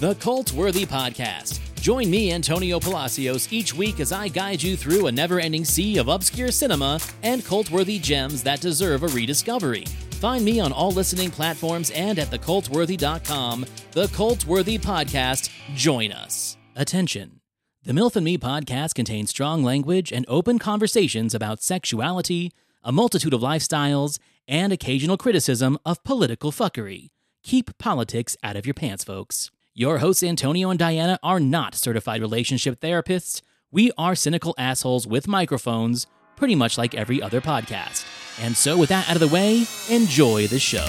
the Cult Worthy Podcast. Join me, Antonio Palacios, each week as I guide you through a never ending sea of obscure cinema and cult worthy gems that deserve a rediscovery. Find me on all listening platforms and at thecultworthy.com. The Cult Worthy Podcast. Join us. Attention. The MILF and Me podcast contains strong language and open conversations about sexuality, a multitude of lifestyles, and occasional criticism of political fuckery. Keep politics out of your pants, folks. Your hosts, Antonio and Dianna, are not certified relationship therapists. We are cynical assholes with microphones, pretty much like every other podcast. And so, with that out of the way, enjoy the show.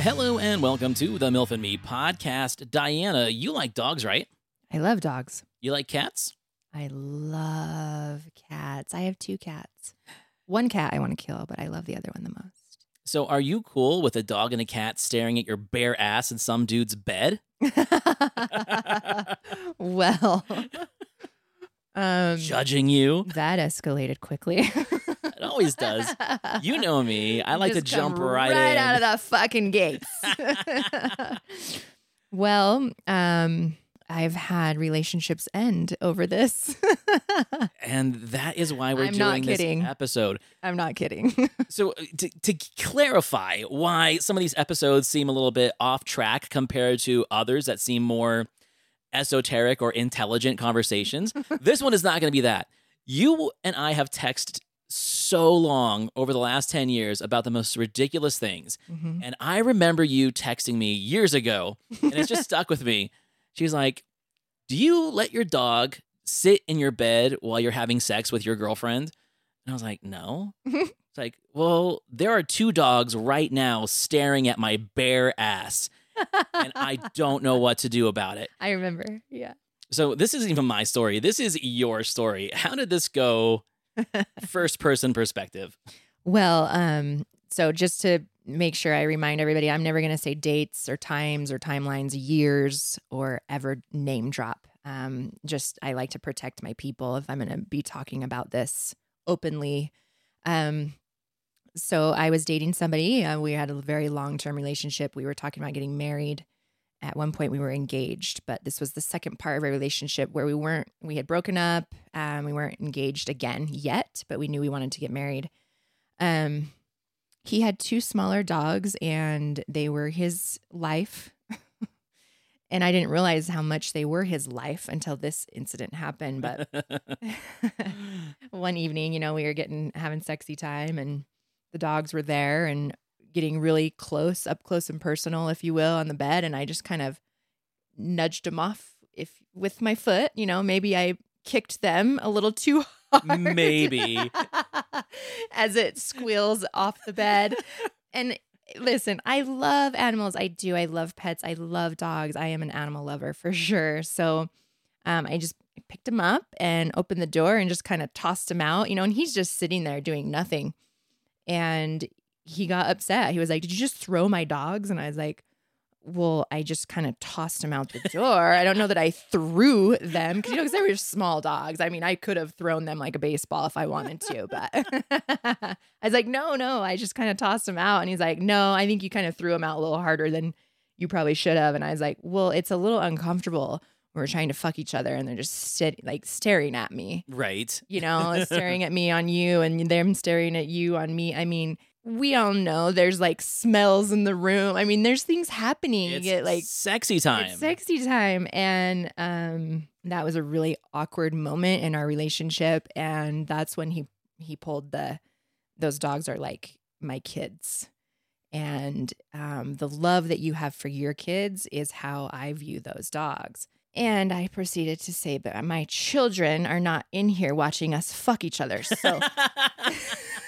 Hello and welcome to the MILF and Me podcast. Dianna, you like dogs, right? I love dogs. You like cats? I love cats. I have two cats. One cat I want to kill, but I love the other one the most. So, are you cool with a dog and a cat staring at your bare ass in some dude's bed? well, um, Judging you? that escalated quickly. Always does. You know me. I like to jump right, in. out of the fucking gates. well, um, I've had relationships end over this. and that is why we're I'm not doing this kidding. episode. I'm not kidding. So, uh, to, to clarify why some of these episodes seem a little bit off track compared to others that seem more esoteric or intelligent conversations, this one is not going to be that. You and I have texted so long over the last 10 years about the most ridiculous things. Mhm. And I remember you texting me years ago, and it's just stuck with me. She's like, Do you let your dog sit in your bed while you're having sex with your girlfriend? And I was like, No. it's like, Well, there are two dogs right now staring at my bare ass, and I don't know what to do about it. I remember. Yeah. So, this isn't even my story. This is your story. How did this go? First person perspective. Well, um, so just to make sure I remind everybody, I'm never going to say dates or times or timelines, years, or ever name drop. Um, just I like to protect my people if I'm going to be talking about this openly. Um, so I was dating somebody. Uh, we had a very long term relationship. We were talking about getting married. At one point, we were engaged, but this was the second part of our relationship where we weren't. We had broken up. Um, we weren't engaged again yet, but we knew we wanted to get married. Um, he had two smaller dogs, and they were his life. and I didn't realize how much they were his life until this incident happened. But one evening, you know, we were getting having sexy time, and the dogs were there and getting really close, up close and personal, if you will, on the bed. And I just kind of nudged them off if with my foot. You know, maybe I kicked them a little too hard. Maybe. as it squeals off the bed. And listen, I love animals. I do. I love pets. I love dogs. I am an animal lover for sure. So um, I just picked him up and opened the door and just kind of tossed him out, you know, and he's just sitting there doing nothing. And he got upset. He was like, Did you just throw my dogs? And I was like, well, I just kind of tossed him out the door. I don't know that I threw them because you know, they were small dogs. I mean, I could have thrown them like a baseball if I wanted to, but I was like, no, no, I just kind of tossed him out. And he's like, no, I think you kind of threw him out a little harder than you probably should have. And I was like, well, it's a little uncomfortable. We're trying to fuck each other, and they're just sit like staring at me right. you know, staring at me on you and them staring at you on me. I mean, we all know there's like smells in the room. I mean, there's things happening. You It's get like sexy time. it's sexy time. And um that was a really awkward moment in our relationship. And that's when he he pulled the those dogs are like my kids. And um, the love that you have for your kids is how I view those dogs. And I proceeded to say, but my children are not in here watching us fuck each other. So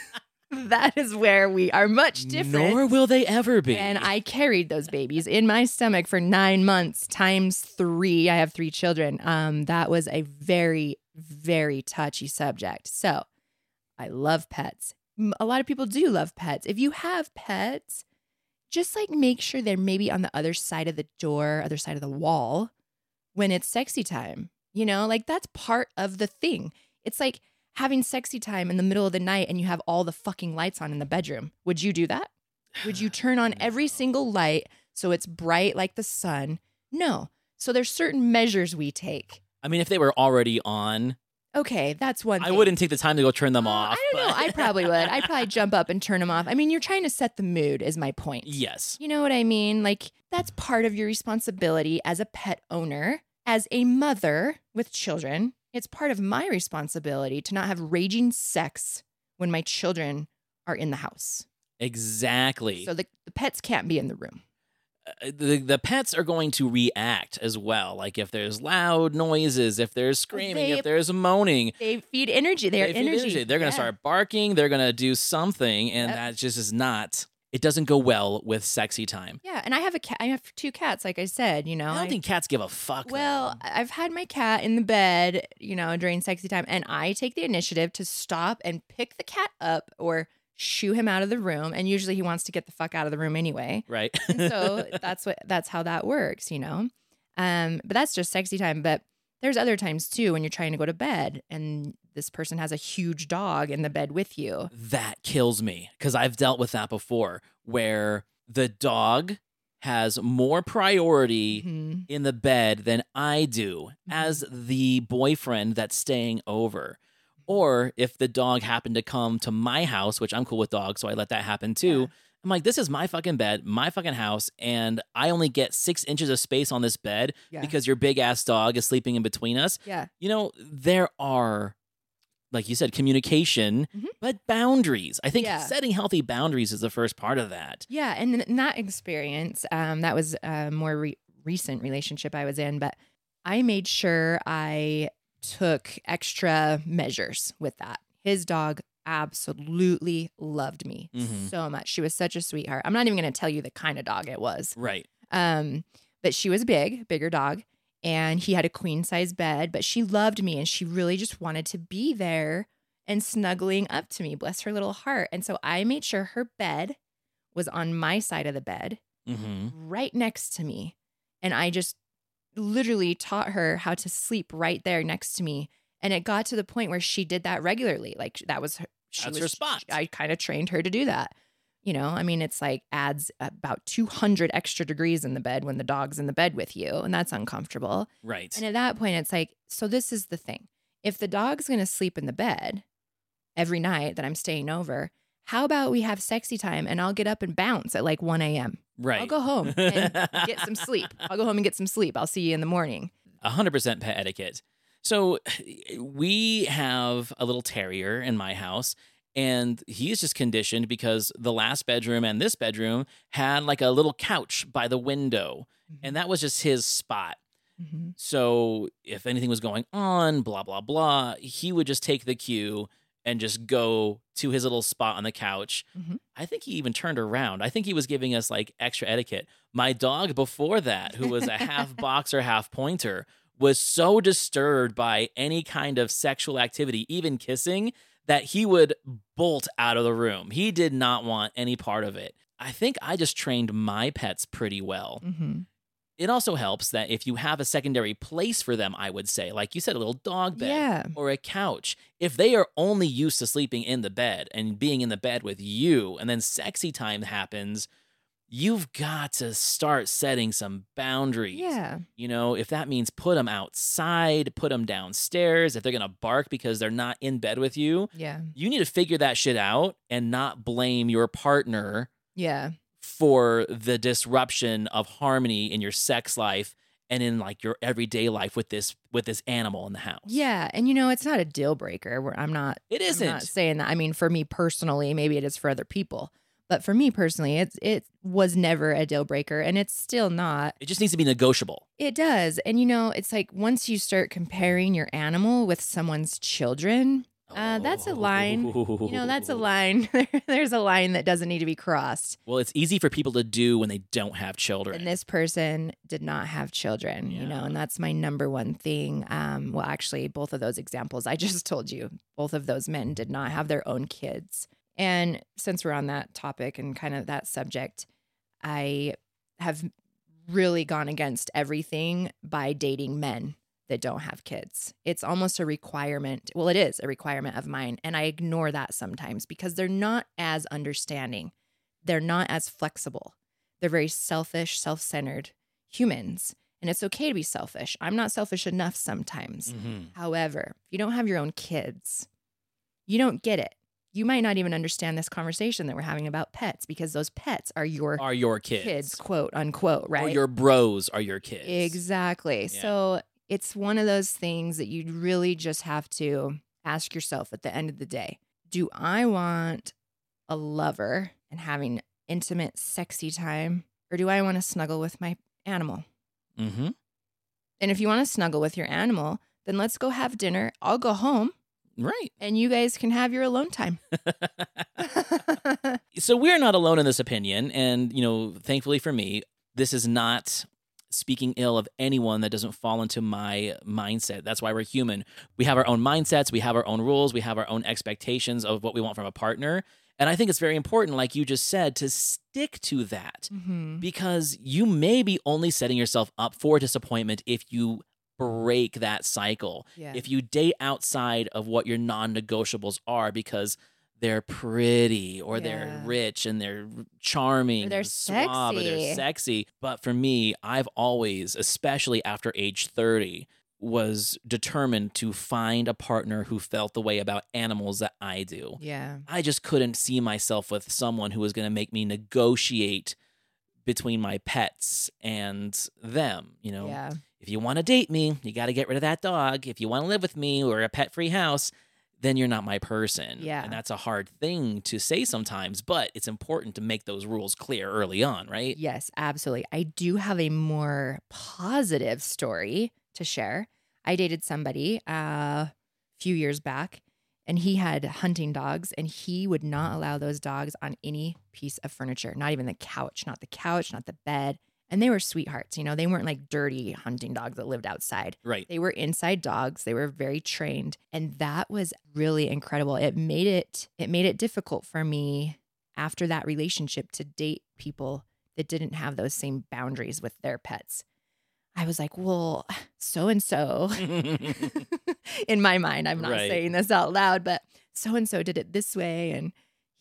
that is where we are much different. Nor will they ever be. And I carried those babies in my stomach for nine months times three. I have three children. Um, that was a very, very touchy subject. So I love pets. A lot of people do love pets. If you have pets, just like make sure they're maybe on the other side of the door, other side of the wall when it's sexy time. You know, like that's part of the thing. It's like having sexy time in the middle of the night and you have all the fucking lights on in the bedroom. Would you do that? Would you turn on every single light so it's bright like the sun? No. So there's certain measures we take. I mean, if they were already on, Okay, that's one I thing. wouldn't take the time to go turn them Uh, off. I don't know. I probably would. I'd probably jump up and turn them off. I mean, you're trying to set the mood, is my point. yes. You know what I mean? Like, that's part of your responsibility as a pet owner, as a mother with children. It's part of my responsibility to not have raging sex when my children are in the house. Exactly. So the, the pets can't be in the room. Uh, the the pets are going to react as well. Like if there's loud noises, if there's screaming, They- if there's moaning, They feed energy. They, are they feed energy. They're going to Yeah. start barking. They're going to do something, and Yep. that just is not. It doesn't go well with sexy time. Yeah, and I have a cat. I have two cats, like I said. You know, I don't I- think cats give a fuck. Well, though. I've had my cat in the bed, you know, during sexy time, and I take the initiative to stop and pick the cat up or shoo him out of the room. And usually he wants to get the fuck out of the room anyway. right? And so that's what that's how that works, you know. Um, but that's just sexy time. But there's other times too when you're trying to go to bed and this person has a huge dog in the bed with you. that kills me because I've dealt with that before, where the dog has more priority Mhm. in the bed than I do Mm-hmm. as the boyfriend that's staying over. Or if the dog happened to come to my house, which I'm cool with dogs, so I let that happen too. Yeah. I'm like, this is my fucking bed, my fucking house, and I only get six inches of space on this bed Yeah. because your big ass dog is sleeping in between us. Yeah. You know, there are, like you said, communication, Mhm. but boundaries. I think Yeah. setting healthy boundaries is the first part of that. Yeah, and in- that experience, um, that was a more re- recent relationship I was in, but I made sure I took extra measures with that. His dog absolutely loved me Mhm. so much. She was such a sweetheart. I'm not even going to tell you the kind of dog it was. Right. Um, but she was big, bigger dog, and he had a queen size bed. But she loved me, and she really just wanted to be there and snuggling up to me. Bless her little heart. And so I made sure her bed was on my side of the bed, hmm right next to me, and I just literally taught her how to sleep right there next to me. And it got to the point where she did that regularly. Like that was her. She That's was, her spot. I kind of trained her to do that. You know, I mean, it's like adds about 200 extra degrees in the bed when the dog's in the bed with you, and that's uncomfortable. Right. And at that point, it's like, so this is the thing. If the dog's going to sleep in the bed every night that I'm staying over, how about we have sexy time and I'll get up and bounce at like 1 a.m.? right. I'll go home and get some sleep. I'll go home and get some sleep. I'll see you in the morning. 100% pet etiquette. So we have a little terrier in my house and he's just conditioned because the last bedroom and this bedroom had like a little couch by the window and that was just his spot. Mhm. So if anything was going on, blah blah blah, he would just take the cue and just go to his little spot on the couch. Mhm. I think he even turned around. I think he was giving us like extra etiquette. My dog before that, who was a half boxer, half pointer, was so disturbed by any kind of sexual activity, even kissing, that he would bolt out of the room. He did not want any part of it. I think I just trained my pets pretty well. Mhm. It also helps that if you have a secondary place for them, I would say, like you said, a little dog bed Yeah. or a couch, if they are only used to sleeping in the bed and being in the bed with you, and then sexy time happens, you've got to start setting some boundaries. Yeah. You know, if that means put them outside, put them downstairs, if they're going to bark because they're not in bed with you, Yeah. you need to figure that shit out and not blame your partner Yeah. for the disruption of harmony in your sex life and in like your everyday life with this with this animal in the house. Yeah. And you know, it's not a deal breaker. Where I'm not It I'm isn't. not saying that. I mean, for me personally, maybe it is for other people. But for me personally, it's it was never a deal breaker and it's still not. It just needs to be negotiable. It does. And you know, it's like once you start comparing your animal with someone's children, Uh, that's a line. You know, that's a line. There's a line that doesn't need to be crossed. Well, it's easy for people to do when they don't have children. And this person did not have children, you know, and that's my number one thing. Um, well, actually, both of those examples I just told you, both of those men did not have their own kids. And since we're on that topic and kind of that subject, I have really gone against everything by dating men that don't have kids. It's almost a requirement. Well, it is a requirement of mine. And I ignore that sometimes because they're not as understanding, they're not as flexible. They're very selfish, self centered humans. And it's okay to be selfish. I'm not selfish enough sometimes. Mhm. However, if you don't have your own kids, you don't get it. You might not even understand this conversation that we're having about pets because those pets are your Are your kids. kids, quote unquote, right? Or your bros are your kids. Exactly. Yeah. So it's one of those things that you really just have to ask yourself at the end of the day Do I want a lover and having intimate, sexy time, or do I want to snuggle with my animal? Mm-hmm. And if you want to snuggle with your animal, then let's go have dinner. I'll go home Right. and you guys can have your alone time. so we're not alone in this opinion and you know thankfully for me this is not speaking ill of anyone that doesn't fall into my mindset that's why we're human we have our own mindsets we have our own rules we have our own expectations of what we want from a partner and i think it's very important like you just said to stick to that Mhm. because you may be only setting yourself up for disappointment if you break that cycle Yeah. if you date outside of what your non-negotiables are because they're pretty or they're rich and they're charming Or they're suave or they're sexy. sexy but for me i've always especially after age 30 was determined to find a partner who felt the way about animals that i do yeah. i just couldn't see myself with someone who was going to make me negotiate between my pets and them you know Yeah. If you want to date me, you got to get rid of that dog. If you want to live with me or a pet free house, then you're not my person. Yeah. And that's a hard thing to say sometimes, but it's important to make those rules clear early on, right? Yes, absolutely. I do have a more positive story to share. I dated somebody uh, a few years back, and he had hunting dogs, and he would not allow those dogs on any piece of furniture, not even the couch, not the couch, not the bed. And they were sweethearts, you know, they weren't like dirty hunting dogs that lived outside. Right. They were inside dogs. They were very trained, and that was really incredible. It made it it made it difficult for me after that relationship to date people that didn't have those same boundaries with their pets. I was like, "Well, so and so." In my mind, I'm not Right. saying this out loud, but so and so did it this way and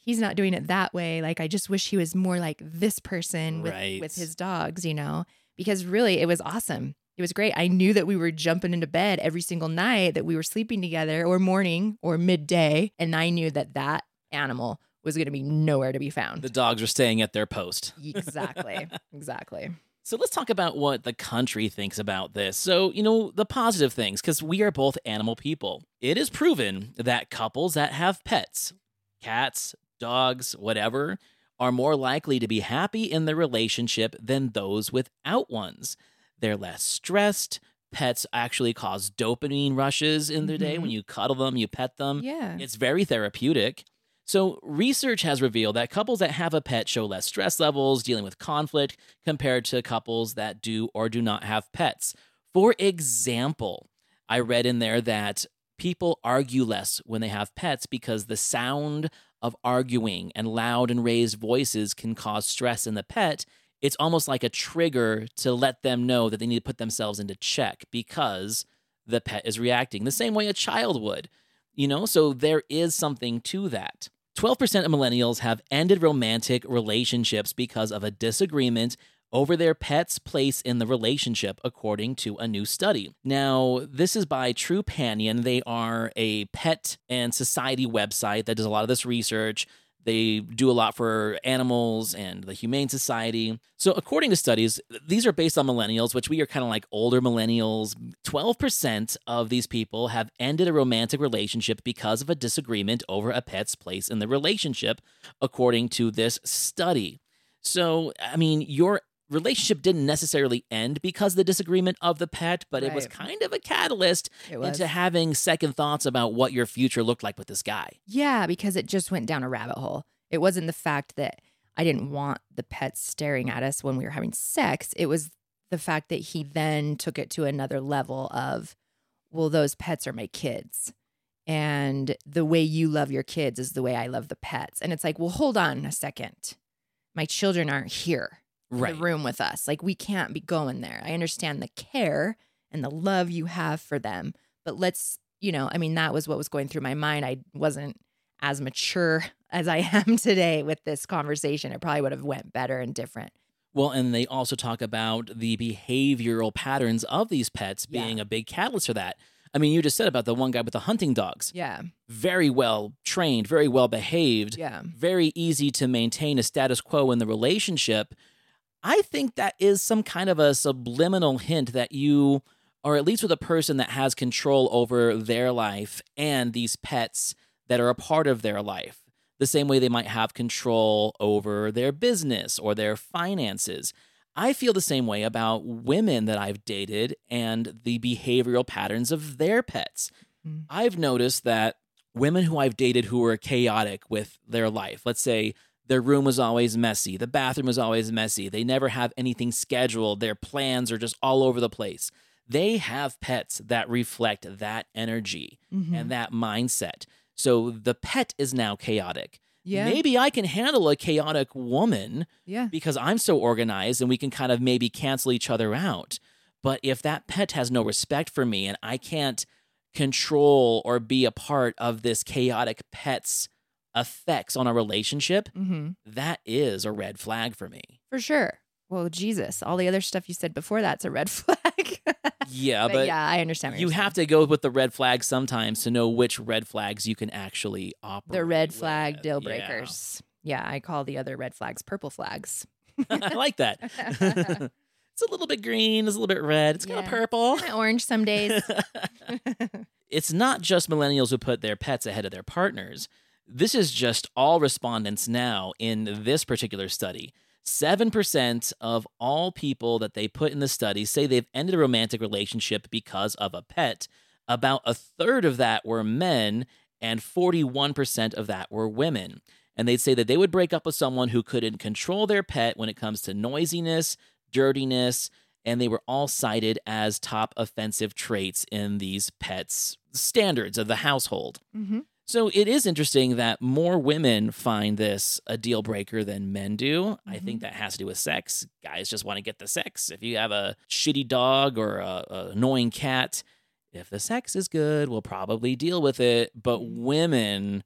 he's not doing it that way. Like I just wish he was more like this person with Right. with his dogs, you know? Because really it was awesome. It was great. I knew that we were jumping into bed every single night, that we were sleeping together or morning or midday, and I knew that that animal was going to be nowhere to be found. the dogs are staying at their post. exactly. Exactly. So let's talk about what the country thinks about this. So, you know, the positive things, because we are both animal people. It is proven that couples that have pets, cats, dogs, whatever, are more likely to be happy in their relationship than those without ones. They're less stressed. Pets actually cause dopamine rushes in their day Mhm. when you cuddle them, you pet them. Yeah. It's very therapeutic. So, research has revealed that couples that have a pet show less stress levels dealing with conflict compared to couples that do or do not have pets. For example, I read in there that people argue less when they have pets because the sound of arguing and loud and raised voices can cause stress in the pet. It's almost like a trigger to let them know that they need to put themselves into check because the pet is reacting the same way a child would. You know, so there is something to that. 12% of millennials have ended romantic relationships because of a disagreement over their pet's place in the relationship, according to a new study. Now, this is by Trupanion. They are a pet and society website that does a lot of this research. They do a lot for animals and the Humane Society. So, according to studies, these are based on millennials, which we are kind of like older millennials. 12% of these people have ended a romantic relationship because of a disagreement over a pet's place in the relationship, according to this study. So, I mean, your relationship didn't necessarily end because of the disagreement of the pet, but it was kind of a catalyst into having second thoughts about what your future looked like with this guy. Yeah, because it just went down a rabbit hole. It wasn't the fact that I didn't want the pets staring at us when we were having sex. It was the fact that he then took it to another level of, well, those pets are my kids. And the way you love your kids is the way I love the pets. And it's like, well, hold on a second. My children aren't here Right. the room with us. Like, we can't be going there. I understand the care and the love you have for them. But let's, you know, I mean, that was what was going through my mind. I wasn't as mature as I am today with this conversation. It probably would have went better and different. Well, and they also talk about the behavioral patterns of these pets Yeah. being a big catalyst for that. I mean, you just said about the one guy with the hunting dogs. Yeah. Very well trained, very well behaved, Yeah. very easy to maintain a status quo in the relationship. I think that is some kind of a subliminal hint that you are at least with a person that has control over their life and these pets that are a part of their life. The same way they might have control over their business or their finances. I feel the same way about women that I've dated and the behavioral patterns of their pets. Mm. I've noticed that women who I've dated who are chaotic with their life, let's say their room was always messy, the bathroom was always messy, they never have anything scheduled, their plans are just all over the place. They have pets that reflect that energy Mhm. and that mindset. So the pet is now chaotic. Yeah. Maybe I can handle a chaotic woman Yeah. because I'm so organized and we can kind of maybe cancel each other out. But if that pet has no respect for me and I can't control or be a part of this chaotic pet's effects on a relationship, hmm that is a red flag for me. For sure. Well, Jesus, all the other stuff you said before that's a red flag. Yeah, but, but, yeah, I understand. You have to go with the red flags sometimes to know which red flags you can actually operate. the red flag with. deal breakers. Yeah. I call the other red flags purple flags. I like that. it's a little bit green, it's a little bit red, it's kind of purple. Kinda orange some days. it's not just millennials who put their pets ahead of their partners. This is just all respondents now in this particular study. 7% of all people that they put in the study say they've ended a romantic relationship because of a pet. About a third of that were men, and 41% of that were women. And they'd say that they would break up with someone who couldn't control their pet when it comes to noisiness, dirtiness, and they were all cited as top offensive traits in these pets' standards of the household. hmm So it is interesting that more women find this a deal breaker than men do. I Mhm. think that has to do with sex. Guys just want to get the sex. If you have a shitty dog or a, a annoying cat, if the sex is good, we'll probably deal with it. But women,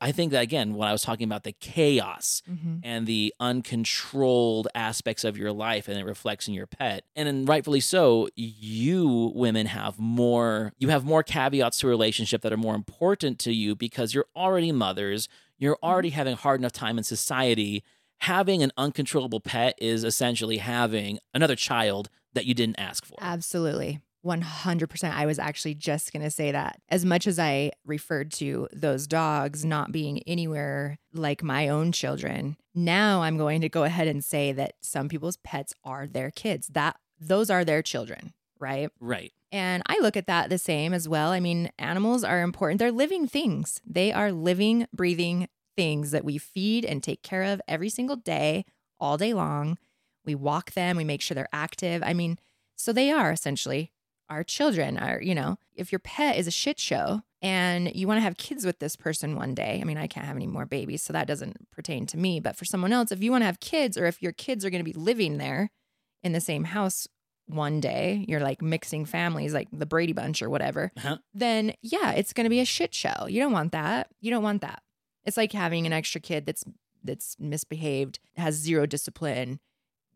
I think that again, when I was talking about the chaos hmm and the uncontrolled aspects of your life and it reflects in your pet. And then rightfully so you women have more you have more caveats to a relationship that are more important to you because you're already mothers. You're already having a hard enough time in society. Having an uncontrollable pet is essentially having another child that you didn't ask for. Absolutely. 100%. I was actually just going to say that. As much as I referred to those dogs not being anywhere like my own children, now I'm going to go ahead and say that some people's pets are their kids. That those are their children, right? right And I look at that the same as well. I mean, animals are important. They're living things. They are living, breathing things that we feed and take care of every single day, all day long. We walk them, we make sure they're active. I mean, so they are essentially our children. Are, you know, if your pet is a shit show and you want to have kids with this person one day, I mean, I can't have any more babies, so that doesn't pertain to me. But for someone else, if you want to have kids or if your kids are going to be living there in the same house one day, you're like mixing families, like the Brady Bunch or whatever, Uh-huh. then yeah, it's going to be a shit show. You don't want that. You don't want that. It's like having an extra kid that's that's misbehaved, has zero discipline.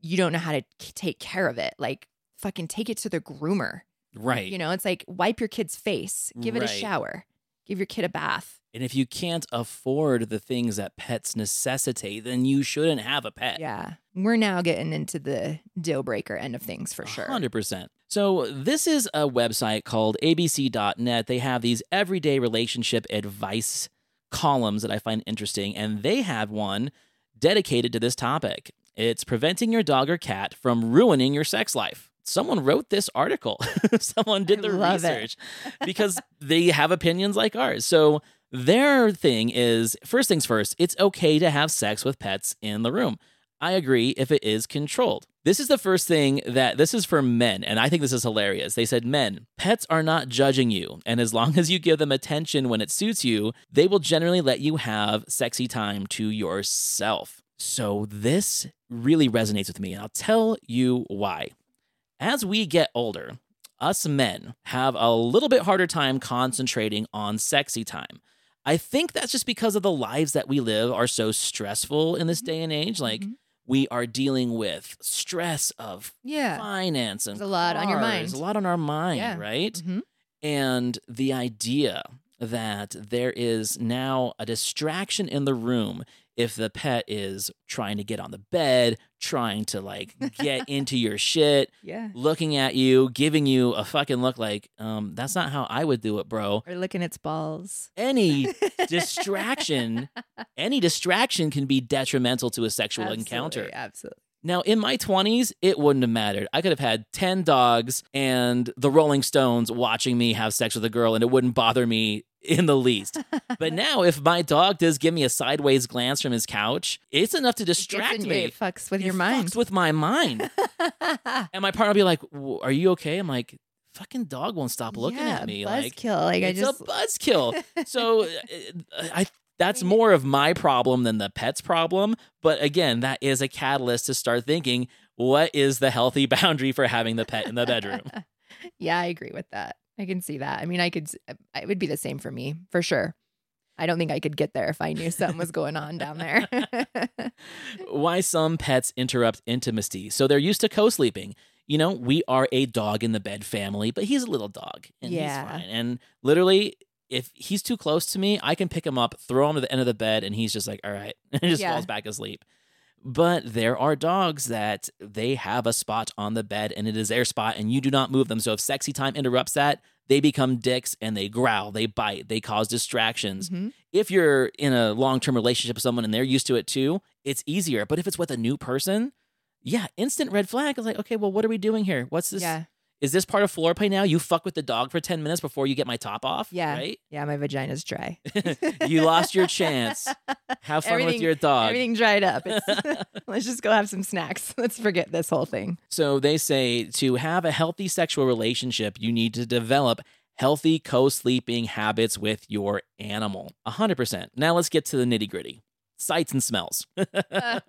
You don't know how to k- take care of it. Like fucking take it to the groomer. Right You know, it's like wipe your kid's face, give it a shower, give your kid a bath. and if you can't afford the things that pets necessitate then you shouldn't have a pet Yeah. We're now getting into the deal breaker end of things for sure. 100%. So, this is a website called abc.net. They have these everyday relationship advice columns that I find interesting, and they have one dedicated to this topic. It's preventing your dog or cat from ruining your sex life. Someone wrote this article. Someone did the research because they have opinions like ours. So their thing is first things first, it's okay to have sex with pets in the room. I agree if it is controlled. This is the first thing that this is for men, and I think this is hilarious. They said, Men, pets are not judging you, and as long as you give them attention when it suits you, they will generally let you have sexy time to yourself. So this really resonates with me, and I'll tell you why. As we get older, us men have a little bit harder time concentrating on sexy time. I think that's just because of the lives that we live are so stressful in this day and age. Like, Mhm. we are dealing with stress of Yeah. finance and There's a lot on your cars, mind. a lot on our mind, Yeah. right? Mhm. And the idea that there is now a distraction in the room if the pet is trying to get on the bed, trying to like get into your shit, Yeah. looking at you, giving you a fucking look like, um, that's not how I would do it, bro. Or licking its balls. Any distraction, any distraction can be detrimental to a sexual encounter. Absolutely, Absolutely. Now, in my 20s, it wouldn't have mattered. I could have had 10 dogs and the Rolling Stones watching me have sex with a girl, and it wouldn't bother me in the least. but now, if my dog does give me a sideways glance from his couch, it's enough to distract me. your- It fucks with It your mind. fucks with my mind. and my partner will be like, "W- Are you okay? I'm like, Fucking dog won't stop looking yeah, at me. Like, buzzkill. Like I just a buzzkill. so uh, I that's more of my problem than the pet's problem. But again, that is a catalyst to start thinking what is the healthy boundary for having the pet in the bedroom? yeah, I agree with that. I can see that. I mean, I could. It would be the same for me for sure. I don't think I could get there if I knew something was going on down there. Why some pets interrupt intimacy. So they're used to co sleeping. You know, we are a dog in the bed family, but he's a little dog and Yeah. he's fine. And literally, if he's too close to me, I can pick him up, throw him to the end of the bed, and he's just like, all right, and just Yeah. falls back asleep. But there are dogs that they have a spot on the bed and it is their spot and you do not move them. So if sexy time interrupts that, they become dicks and they growl, they bite, they cause distractions. Mhm. If you're in a long term relationship with someone and they're used to it too, it's easier. But if it's with a new person, yeah, instant red flag. It's like, okay, well, what are we doing here? What's this? Yeah, Is this part of floor play now? You fuck with the dog for 10 minutes before you get my top off? Yeah. Right? yeah. My vagina's dry. you lost your chance. Have fun with your dog. Everything dried up. Let's just go have some snacks. Let's forget this whole thing. So they say to have a healthy sexual relationship, you need to develop healthy co sleeping habits with your animal. 100%. Now let's get to the nitty gritty sights and smells. Uh.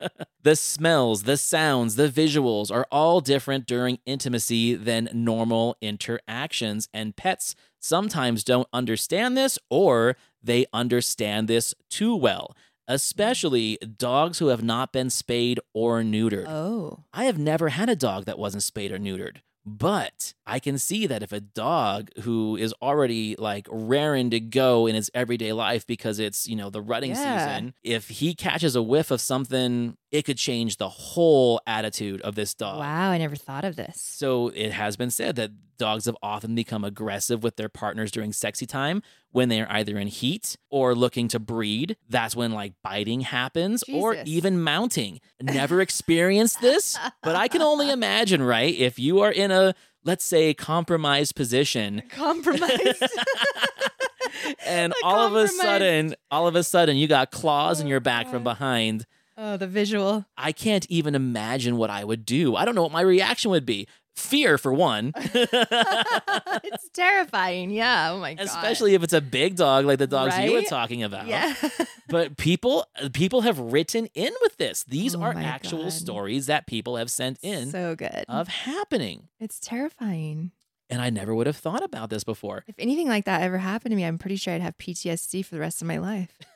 the smells, the sounds, the visuals are all different during intimacy than normal interactions, and pets sometimes don't understand this or they understand this too well. Especially dogs who have not been spayed or neutered. Oh, I have never had a dog that wasn't spayed or neutered. But I can see that if a dog who is already like raring to go in his everyday life because it's, you know, the rutting Yeah. season, if he catches a whiff of something, it could change the whole attitude of this dog. wow. I never thought of this. So it has been said that dogs have often become aggressive with their partners during sexy time when they are either in heat or looking to breed. That's when like biting happens or even mounting. Never experienced this, but I can only imagine, right? If you are in a let's say compromised position Compromised. and A all of a sudden all of a sudden you got claws in Oh, your back from behind oh, the visual. I can't even imagine what I would do. I don't know what my reaction would be. Fear, for one. it's terrifying. Yeah. Oh my god. Especially if it's a big dog like the dogs you were talking about. Yeah. But people people have written in with this. These Oh are actual God. stories that people have sent in so good. of happening. it's terrifying. And I never would have thought about this before. If anything like that ever happened to me, I'm pretty sure I'd have PTSD for the rest of my life.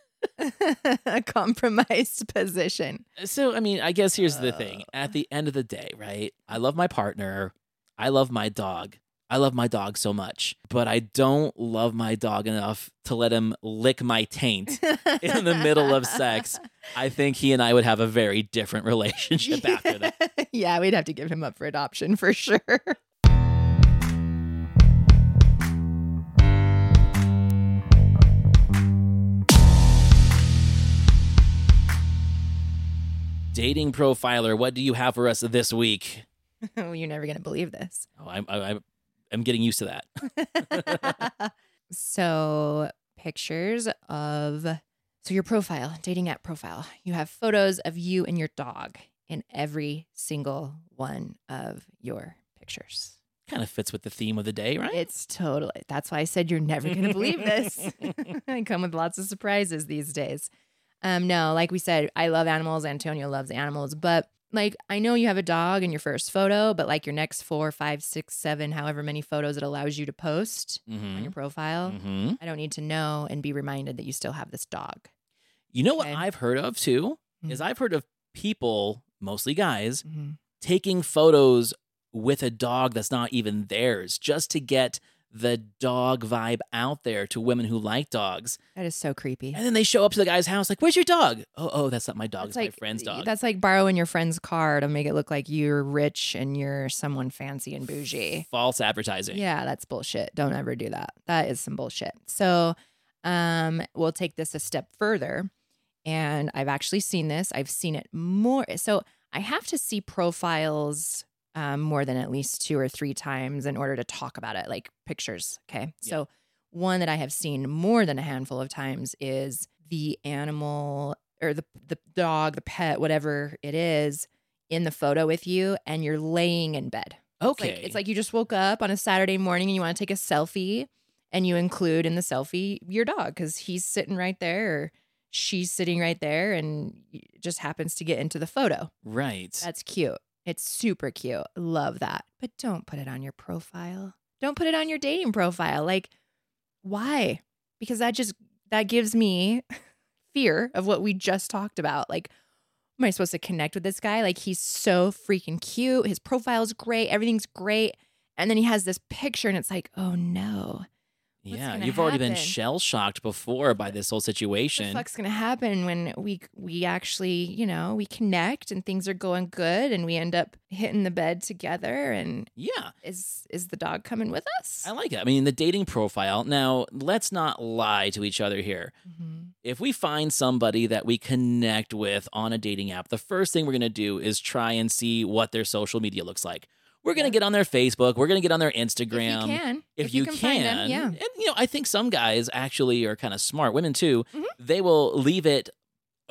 A compromised position. So, I mean, I guess here's the thing. Uh. At the end of the day, right? I love my partner. I love my dog. I love my dog so much, but I don't love my dog enough to let him lick my taint in the middle of sex. I think he and I would have a very different relationship after that. yeah, we'd have to give him up for adoption for sure. Dating profiler, what do you have for us this week? You're never going to believe this. Oh, I'm, I, I'm getting used to that. so, pictures of so your profile, dating app profile. You have photos of you and your dog in every single one of your pictures. Kind of fits with the theme of the day, right? It's totally. That's why I said you're never going to believe this. I come with lots of surprises these days. Um, no, like we said, I love animals. Antonio loves animals, but like I know you have a dog in your first photo, but like your next four, five, six, seven, however many photos it allows you to post on Mm-hmm. your profile, Mm-hmm. I don't need to know and be reminded that you still have this dog. You know Okay. what I've heard of too? Is Mhm. I've heard of people, mostly guys, Mhm. taking photos with a dog that's not even theirs just to get the dog vibe out there to women who like dogs. That is so creepy. And then they show up to the guy's house like, "Where's your dog?" "Oh, oh, that's not my dog. That's It's my friend's dog." That's like borrowing your friend's car to make it look like you're rich and you're someone fancy and bougie. False advertising. Yeah, that's bullshit. Don't ever do that. That is some bullshit. So, um, we'll take this a step further. And I've actually seen this. I've seen it more. So I have to see profiles um, more than at least two or three times in order to talk about it, like pictures. Okay. Yeah. So one that I have seen more than a handful of times is the animal or the the dog, the pet, whatever it is, in the photo with you, and you're laying in bed. It's Okay. like, it's like you just woke up on a Saturday morning and you want to take a selfie and you include in the selfie your dog because he's sitting right there or she's sitting right there and just happens to get into the photo. right. That's cute. It's super cute. Love that. But don't put it on your profile. Don't put it on your dating profile. Like, why? Because that just that gives me fear of what we just talked about. Like, am I supposed to connect with this guy? Like, he's so freaking cute. His profile's great. Everything's great. And then he has this picture, and it's like, oh no. What's yeah, you've already been shell shocked before by this whole What the situation. fuck's gonna happen when we we actually, you know, we connect and things are going good and we end up hitting the bed together and Yeah, is is the dog coming with us? I like it. I mean, the dating profile. Now, let's not lie to each other here. Mhm. If we find somebody that we connect with on a dating app, the first thing we're going to do is try and see what their social media looks like. We're going to get on their Facebook. We're going to get on their Instagram. If you can, If, you, can, can, find them, yeah. and you know, I think some guys actually are kind of smart. Women too. Mhm. They will leave it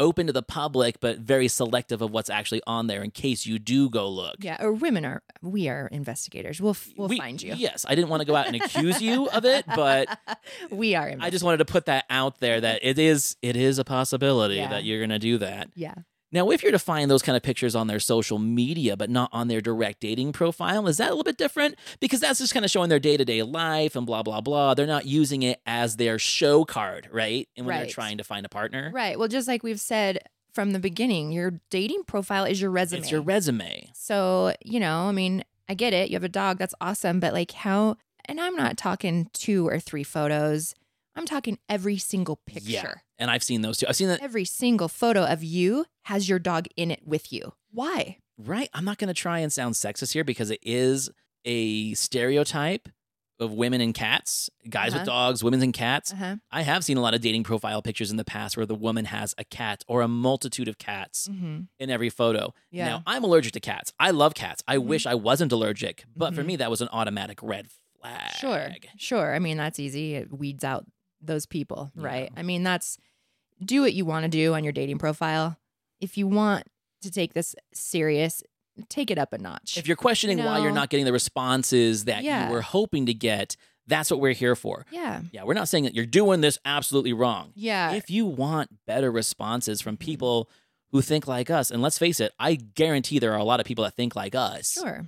open to the public, but very selective of what's actually on there in case you do go look. Yeah, or women are we are investigators. We'll we'll We- find you. Yes, I didn't want to go out and accuse you of it, but we are. I just wanted to put that out there that it is it is a possibility Yeah. that you're going to do that. yeah. Now, if you're to find those kind of pictures on their social media, but not on their direct dating profile, is that a little bit different? Because that's just kind of showing their day to day life and blah, blah, blah. They're not using it as their show card, right? And when they're trying to find a partner, Right. Well, just like we've said from the beginning, your dating profile is your resume. it's your resume. So, you know, I mean, I get it. You have a dog. That's awesome. But like, how, and I'm not talking two or three photos, I'm talking every single picture. Yeah. And I've seen those too. I've seen that, Every single photo of you has your dog in it with you. Why? right? I'm not going to try and sound sexist here because it is a stereotype of women and cats, guys Uh-huh. with dogs, women and cats. Uh huh. I have seen a lot of dating profile pictures in the past where the woman has a cat or a multitude of cats Mm-hmm. in every photo. Yeah. Now, I'm allergic to cats. I love cats. I Mhm. wish I wasn't allergic, but for Mhm. me, that was an automatic red flag. Sure. Sure. I mean, that's easy. It weeds out those people, Yeah. right? I mean, that's do what you want to do on your dating profile. If you want to take this serious, take it up a notch. If you're questioning why you're not getting the responses that Yeah. you were hoping to get, that's what we're here for. yeah. Yeah, we're not saying that you're doing this absolutely wrong. Yeah. If you want better responses from mm-hmm. people who think like us, and let's face it, I guarantee there are a lot of people that think like us. sure.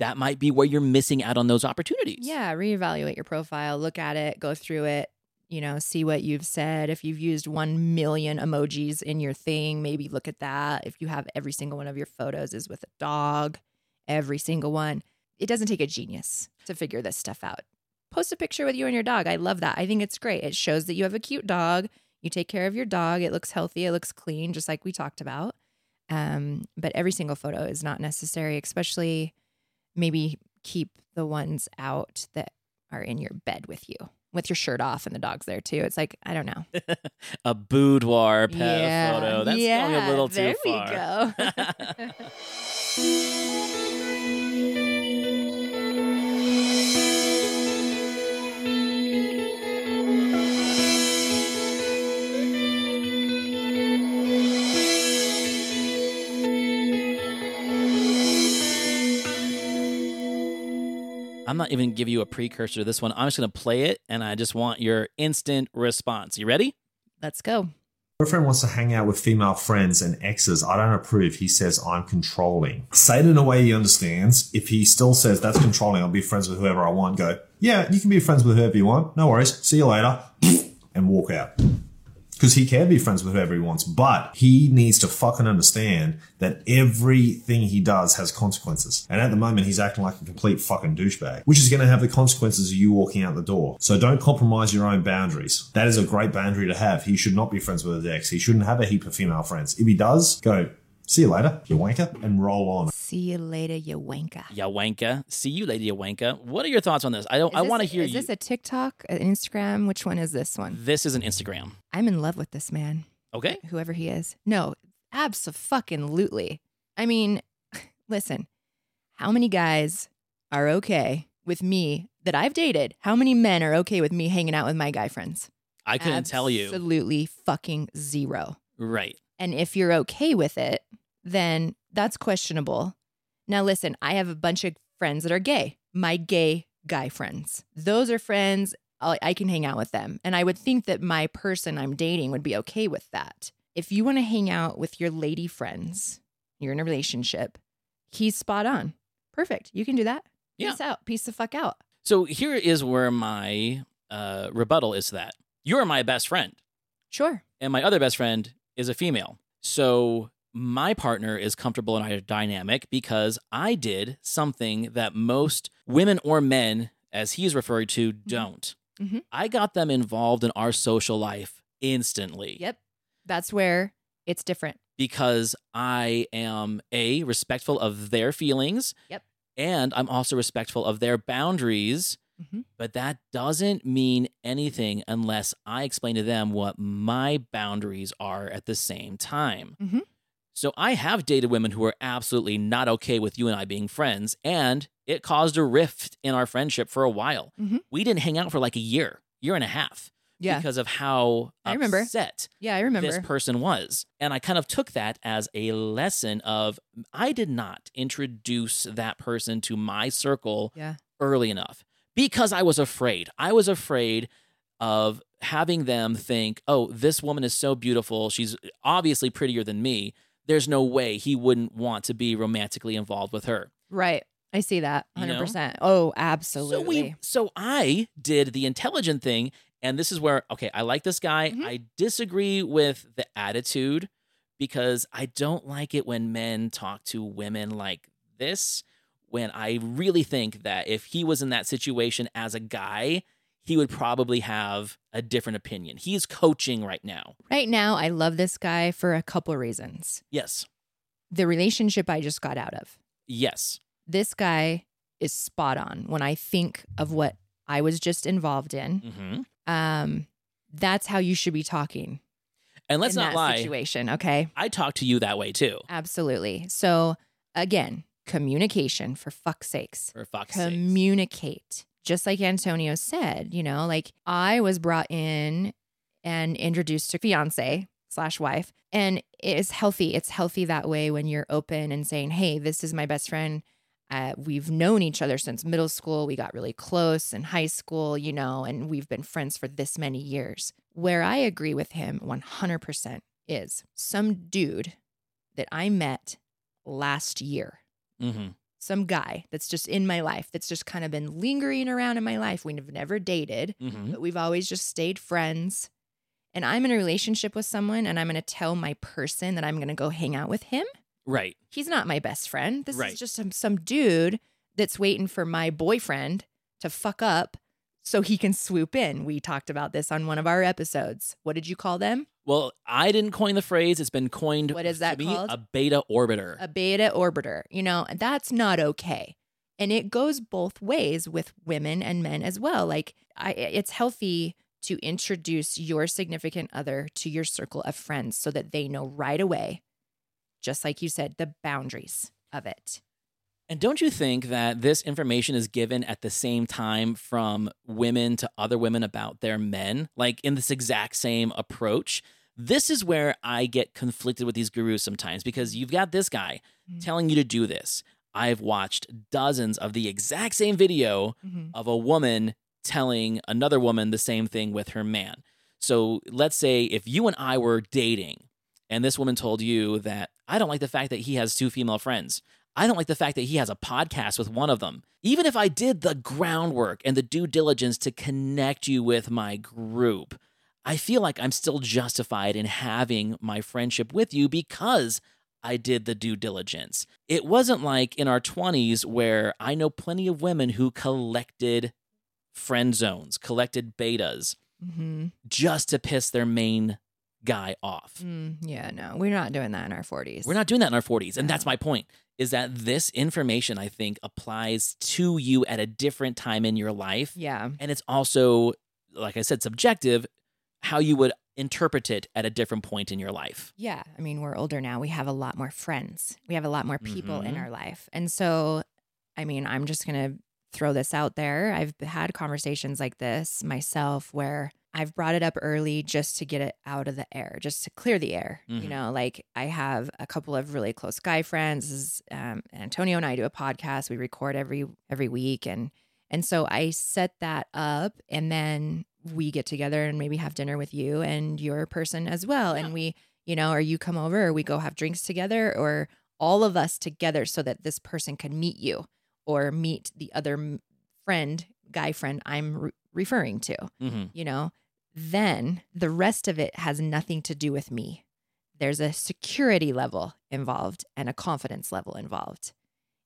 That might be where you're missing out on those opportunities. Yeah. Reevaluate your profile, look at it, go through it, you know, see what you've said. If you've used 1 million emojis in your thing, maybe look at that. If you have every single one of your photos is with a dog, every single one, it doesn't take a genius to figure this stuff out. Post a picture with you and your dog. I love that. I think it's great. It shows that you have a cute dog. You take care of your dog. It looks healthy. It looks clean, just like we talked about. Um, but every single photo is not necessary, especially maybe keep the ones out that are in your bed with you. With your shirt off and the dog's there too. It's like, I don't know. a boudoir pet yeah. photo. That's yeah. going a little too there far. we go. I'm not even give you a precursor to this one. I'm just going to play it, and I just want your instant response. You ready? Let's go. Boyfriend wants to hang out with female friends and exes. I don't approve. He says I'm controlling. Say it in a way he understands. If he still says that's controlling, I'll be friends with whoever I want. Go, yeah, you can be friends with whoever you want. No worries. See you later. And walk out. Because he can be friends with whoever he wants, but he needs to fucking understand that everything he does has consequences. And at the moment, he's acting like a complete fucking douchebag, which is going to have the consequences of you walking out the door. So don't compromise your own boundaries. That is a great boundary to have. He should not be friends with his ex. He shouldn't have a heap of female friends. If he does, go, see you later, you wanker, and roll on. See you later, you wanker. Yawanka. See you, later, Lady Yawanka. What are your thoughts on this? I don't. Is I want to hear you. Is you. this a TikTok, an Instagram? Which one is this one? this is an Instagram. I'm in love with this man, Okay. whoever he is. No, absolutely. I mean, listen, how many guys are okay with me that I've dated? How many men are okay with me hanging out with my guy friends? I couldn't tell you. Absolutely fucking zero. Right. And if you're okay with it, then that's questionable. Now, listen, I have a bunch of friends that are gay, my gay guy friends. Those are friends, I I can hang out with them. And I would think that my person I'm dating would be okay with that. If you want to hang out with your lady friends, you're in a relationship, he's spot on. Perfect. You can do that. Yeah. Peace out. Peace the fuck out. So here is where my uh, rebuttal is that you're my best friend, Sure. and my other best friend is a female. So my partner is comfortable in our dynamic because I did something that most women or men, as he's referred to, don't. Mhm. I got them involved in our social life instantly. Yep. That's where it's different. because I am a respectful of their feelings. Yep. And I'm also respectful of their boundaries. Mhm. But that doesn't mean anything unless I explain to them what my boundaries are at the same time. Mhm. So I have dated women who are absolutely not okay with you and I being friends, and it caused a rift in our friendship for a while. Mhm. We didn't hang out for like a year, year and a half, Yeah. because of how I remember. upset yeah, I remember. this person was. And I kind of took that as a lesson of I did not introduce that person to my circle yeah. early enough because I was afraid. I was afraid of having them think, oh, this woman is so beautiful. She's obviously prettier than me. There's no way he wouldn't want to be romantically involved with her. Right. I see that You know? 100%. Oh, absolutely. So we so I did the intelligent thing and this is where okay, I like this guy. Mhm. I disagree with the attitude because I don't like it when men talk to women like this when I really think that if he was in that situation as a guy, he would probably have a different opinion. He's coaching right now. right now, I love this guy for a couple reasons. Yes. The relationship I just got out of. Yes. This guy is spot on when I think of what I was just involved in. hmm Um, that's how you should be talking And let's in not that lie. situation. Okay. I talk to you that way too. Absolutely. So again, communication for fuck's sakes. For fuck's sake. communicate. Just like Antonio said, you know, like I was brought in and introduced to fiance slash wife, and it's healthy. It's healthy that way when you're open and saying, "Hey, this is my best friend. Uh, we've known each other since middle school. We got really close in high school, you know, and we've been friends for this many years." Where I agree with him 100% is some dude that I met last year hmm some guy that's just in my life that's just kind of been lingering around in my life. We've never dated, hmm but we've always just stayed friends. And I'm in a relationship with someone and I'm going to tell my person that I'm going to go hang out with him. Right. He's not my best friend. This Right. is just some, some dude that's waiting for my boyfriend to fuck up so he can swoop in. We talked about this on one of our episodes. What did you call them? Well, I didn't coin the phrase. It's been coined. What is to that called? A beta orbiter. a beta orbiter, you know, and that's not okay. And it goes both ways with women and men as well. Like I it's healthy to introduce your significant other to your circle of friends so that they know right away, just like you said, the boundaries of it. And don't you think that this information is given at the same time from women to other women about their men, like in this exact same approach? This is where I get conflicted with these gurus sometimes because you've got this guy Mhm. telling you to do this. I've watched dozens of the exact same video Mhm. of a woman telling another woman the same thing with her man. So let's say if you and I were dating and this woman told you that I don't like the fact that he has two female friends. I don't like the fact that he has a podcast with one of them. Even if I did the groundwork and the due diligence to connect you with my group, I feel like I'm still justified in having my friendship with you because I did the due diligence. It wasn't like in our 20s where I know plenty of women who collected friend zones, collected betas Mhm. just to piss their main guy off. Mm, yeah, no, we're not doing that in our 40s. We're not doing that in our 40s. And that's my point is that this information, I think, applies to you at a different time in your life. Yeah. And it's also, like I said, subjective, how you would interpret it at a different point in your life. Yeah. I mean, we're older now. We have a lot more friends. We have a lot more people in Mhm. our life. And so, I mean, I'm just going to throw this out there. I've had conversations like this myself where I've brought it up early just to get it out of the air, just to clear the air. You Mhm. know, like I have a couple of really close guy friends. This is, Um, Antonio and I do a podcast. We record every every week, and and so I set that up, and then we get together and maybe have dinner with you and your person as well, Yeah. and we, you know, or you come over, or we go have drinks together, or all of us together, so that this person can meet you or meet the other friend, guy friend I'm re- referring to hmm you know, then the rest of it has nothing to do with me. There's a security level involved and a confidence level involved.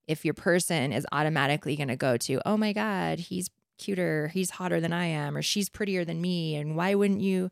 If your person is automatically going to go to, oh my God, he's cuter, he's hotter than I am, or she's prettier than me, and why wouldn't you?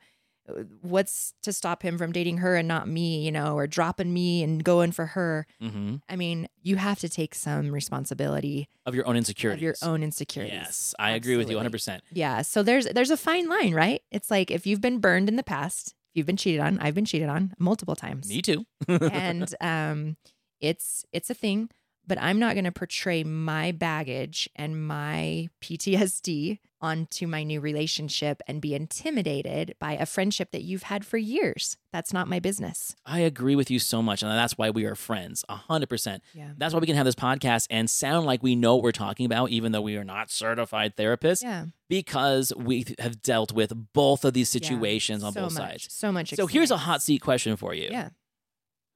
uh, What's to stop him from dating her and not me, you know, or dropping me and going for her? hmm I mean, you have to take some responsibility Of your own insecurity. of your own insecurities. Yes, I agree with you 100%. Yeah. So there's there's a fine line, right? It's like if you've been burned in the past, if you've been cheated on, I've been cheated on multiple times. Me too. and um it's it's a thing, but I'm not going to portray my baggage and my PTSD onto my new relationship and be intimidated by a friendship that you've had for years. That's not my business. I agree with you so much. And that's why we are friends, 100%. Yeah. That's why we can have this podcast and sound like we know what we're talking about, even though we are not certified therapists, Yeah. because we have dealt with both of these Yeah. situations on so both much, sides. So much. So here's a hot seat question for you. Yeah.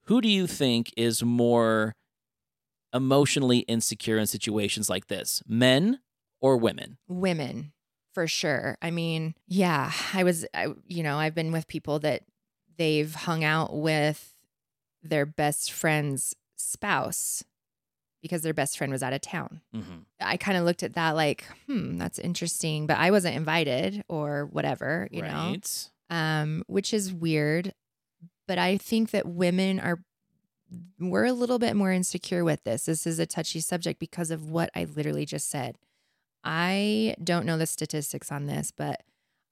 Who do you think is more emotionally insecure in situations like this, men or women? women for sure i mean yeah i was I, you know i've been with people that they've hung out with their best friend's spouse because their best friend was out of town Mm-hmm. i kind of looked at that like hmm that's interesting but i wasn't invited or whatever you know um, which is weird. But I think that women are we're a little bit more insecure with this. This is a touchy subject because of what I literally just said. I don't know the statistics on this, but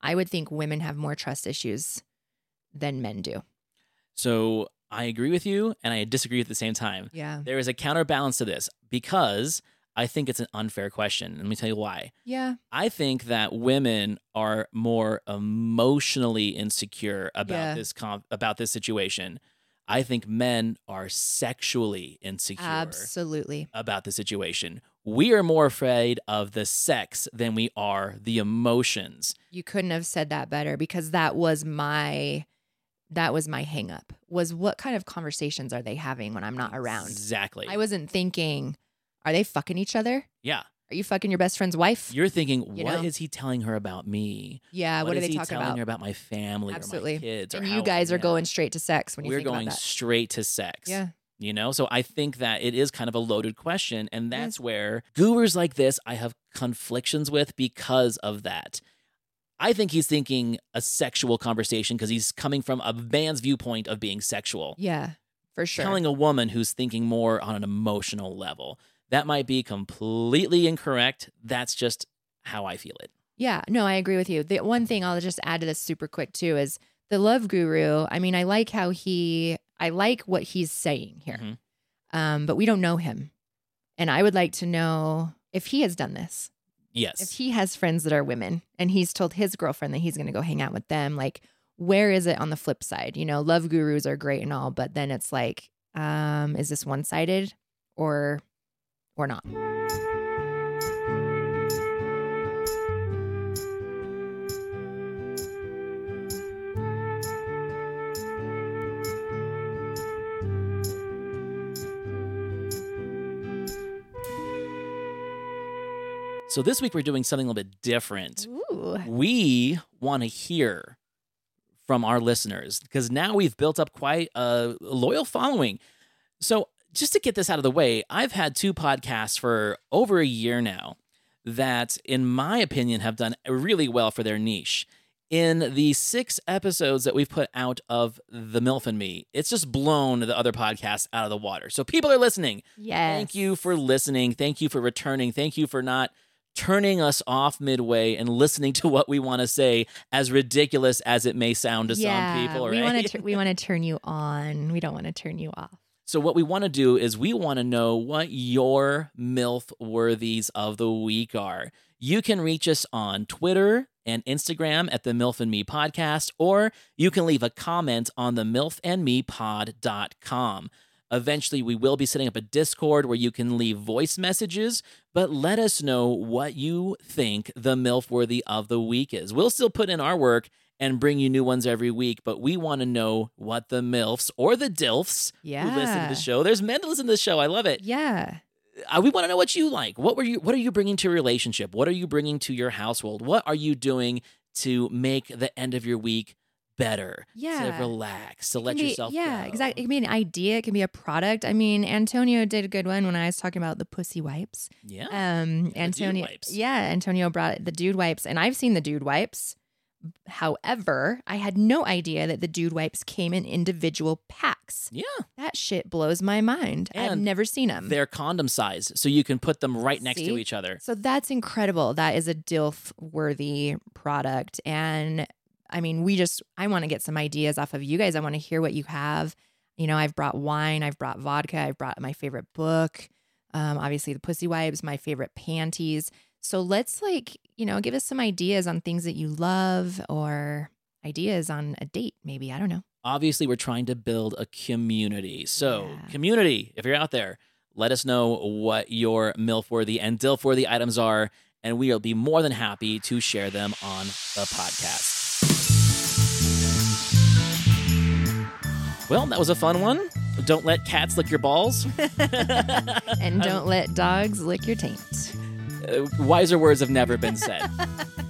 I would think women have more trust issues than men do. So I agree with you and I disagree at the same time. Yeah. There is a counterbalance to this because I think it's an unfair question. Let me tell you why. Yeah. I think that women are more emotionally insecure about Yeah. this com- about this situation. I think men are sexually insecure Absolutely. about the situation. We are more afraid of the sex than we are the emotions. You couldn't have said that better because that was my that was my hang up. Was what kind of conversations are they having when I'm not around? Exactly. I wasn't thinking, are they fucking each other? yeah. Are you fucking your best friend's wife? You're thinking, what is know? he telling her about me? yeah, what, do is they he talk telling about? her about my family Absolutely. or my kids? and how- you guys are going straight to sex when you We're going about that. straight to sex. Yeah. You know, so I think that it is kind of a loaded question. And that's where gurus like this I have conflictions with because of that. I think he's thinking a sexual conversation because he's coming from a man's viewpoint of being sexual. Yeah, for sure. Telling a woman who's thinking more on an emotional level. That might be completely incorrect. That's just how I feel it. Yeah, no, I agree with you. The one thing I'll just add to this super quick too is the love guru. I mean, I like how he, I like what he's saying here, Mhm. um, but we don't know him, and I would like to know if he has done this. Yes. If he has friends that are women and he's told his girlfriend that he's going to go hang out with them, like where is it on the flip side? You know, love gurus are great and all, but then it's like, um, is this one sided or or not? so this week we're doing something a little bit different. Ooh. we want to hear from our listeners because now we've built up quite a loyal following. So, just to get this out of the way, I've had two podcasts for over a year now that, in my opinion, have done really well for their niche. In the six episodes that we've put out of The MILF and Me, it's just blown the other podcasts out of the water. So, people are listening. Yes. Thank you for listening. Thank you for returning. Thank you for not turning us off midway and listening to what we want to say, as ridiculous as it may sound to yeah, some people. we Right? want to we want to turn you on. We don't want to turn you off. So what we want to do is we want to know what your MILF worthies of the week are. You can reach us on Twitter and Instagram at the MILF and Me podcast, or you can leave a comment on the MILF and Me milfandmepod.com. Eventually, we will be setting up a Discord where you can leave voice messages, but let us know what you think the MILF worthy of the week is. We'll still put in our work and bring you new ones every week, but we want to know what the MILFs or the DILFs Yeah. who listen to the show. There's men that listen to the show. I love it. Yeah. Uh, we want to know what you like. What were you? What are you bringing to your relationship? What are you bringing to your household? What are you doing to make the end of your week better? Yeah. To relax. To let be- yourself. Yeah, go. exactly. It can be an idea. It can be a product. I mean, Antonio did a good one when I was talking about the pussy wipes. Yeah. Um, Antonio, wipes. yeah, Antonio brought the dude wipes, and I've seen the dude wipes. However, I had no idea that the dude wipes came in individual packs. yeah. That shit blows my mind. I've never seen them. They're condom size, so you can put them right next to each other. So that's incredible. That is a DILF worthy product. And I mean, we just, I want to get some ideas off of you guys. I want to hear what you have. You know, I've brought wine, I've brought vodka, I've brought my favorite book, um, obviously the pussy wipes, my favorite panties. So let's like, you know, give us some ideas on things that you love or ideas on a date, maybe. I don't know. Obviously, we're trying to build a community. So, Yeah. community, if you're out there, let us know what your MILF worthy and DILF worthy items are, and we will be more than happy to share them on the podcast. Well, that was a fun one. Don't let cats lick your balls. And don't let dogs lick your taint. Uh, wiser words have never been said.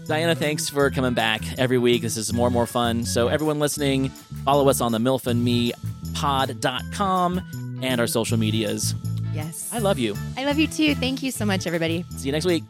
Dianna, thanks for coming back every week. This is more and more fun. So, everyone listening, follow us on the MILF and Me pod.com and our social medias. Yes. I love you. I love you too. Thank you so much, everybody. See you next week.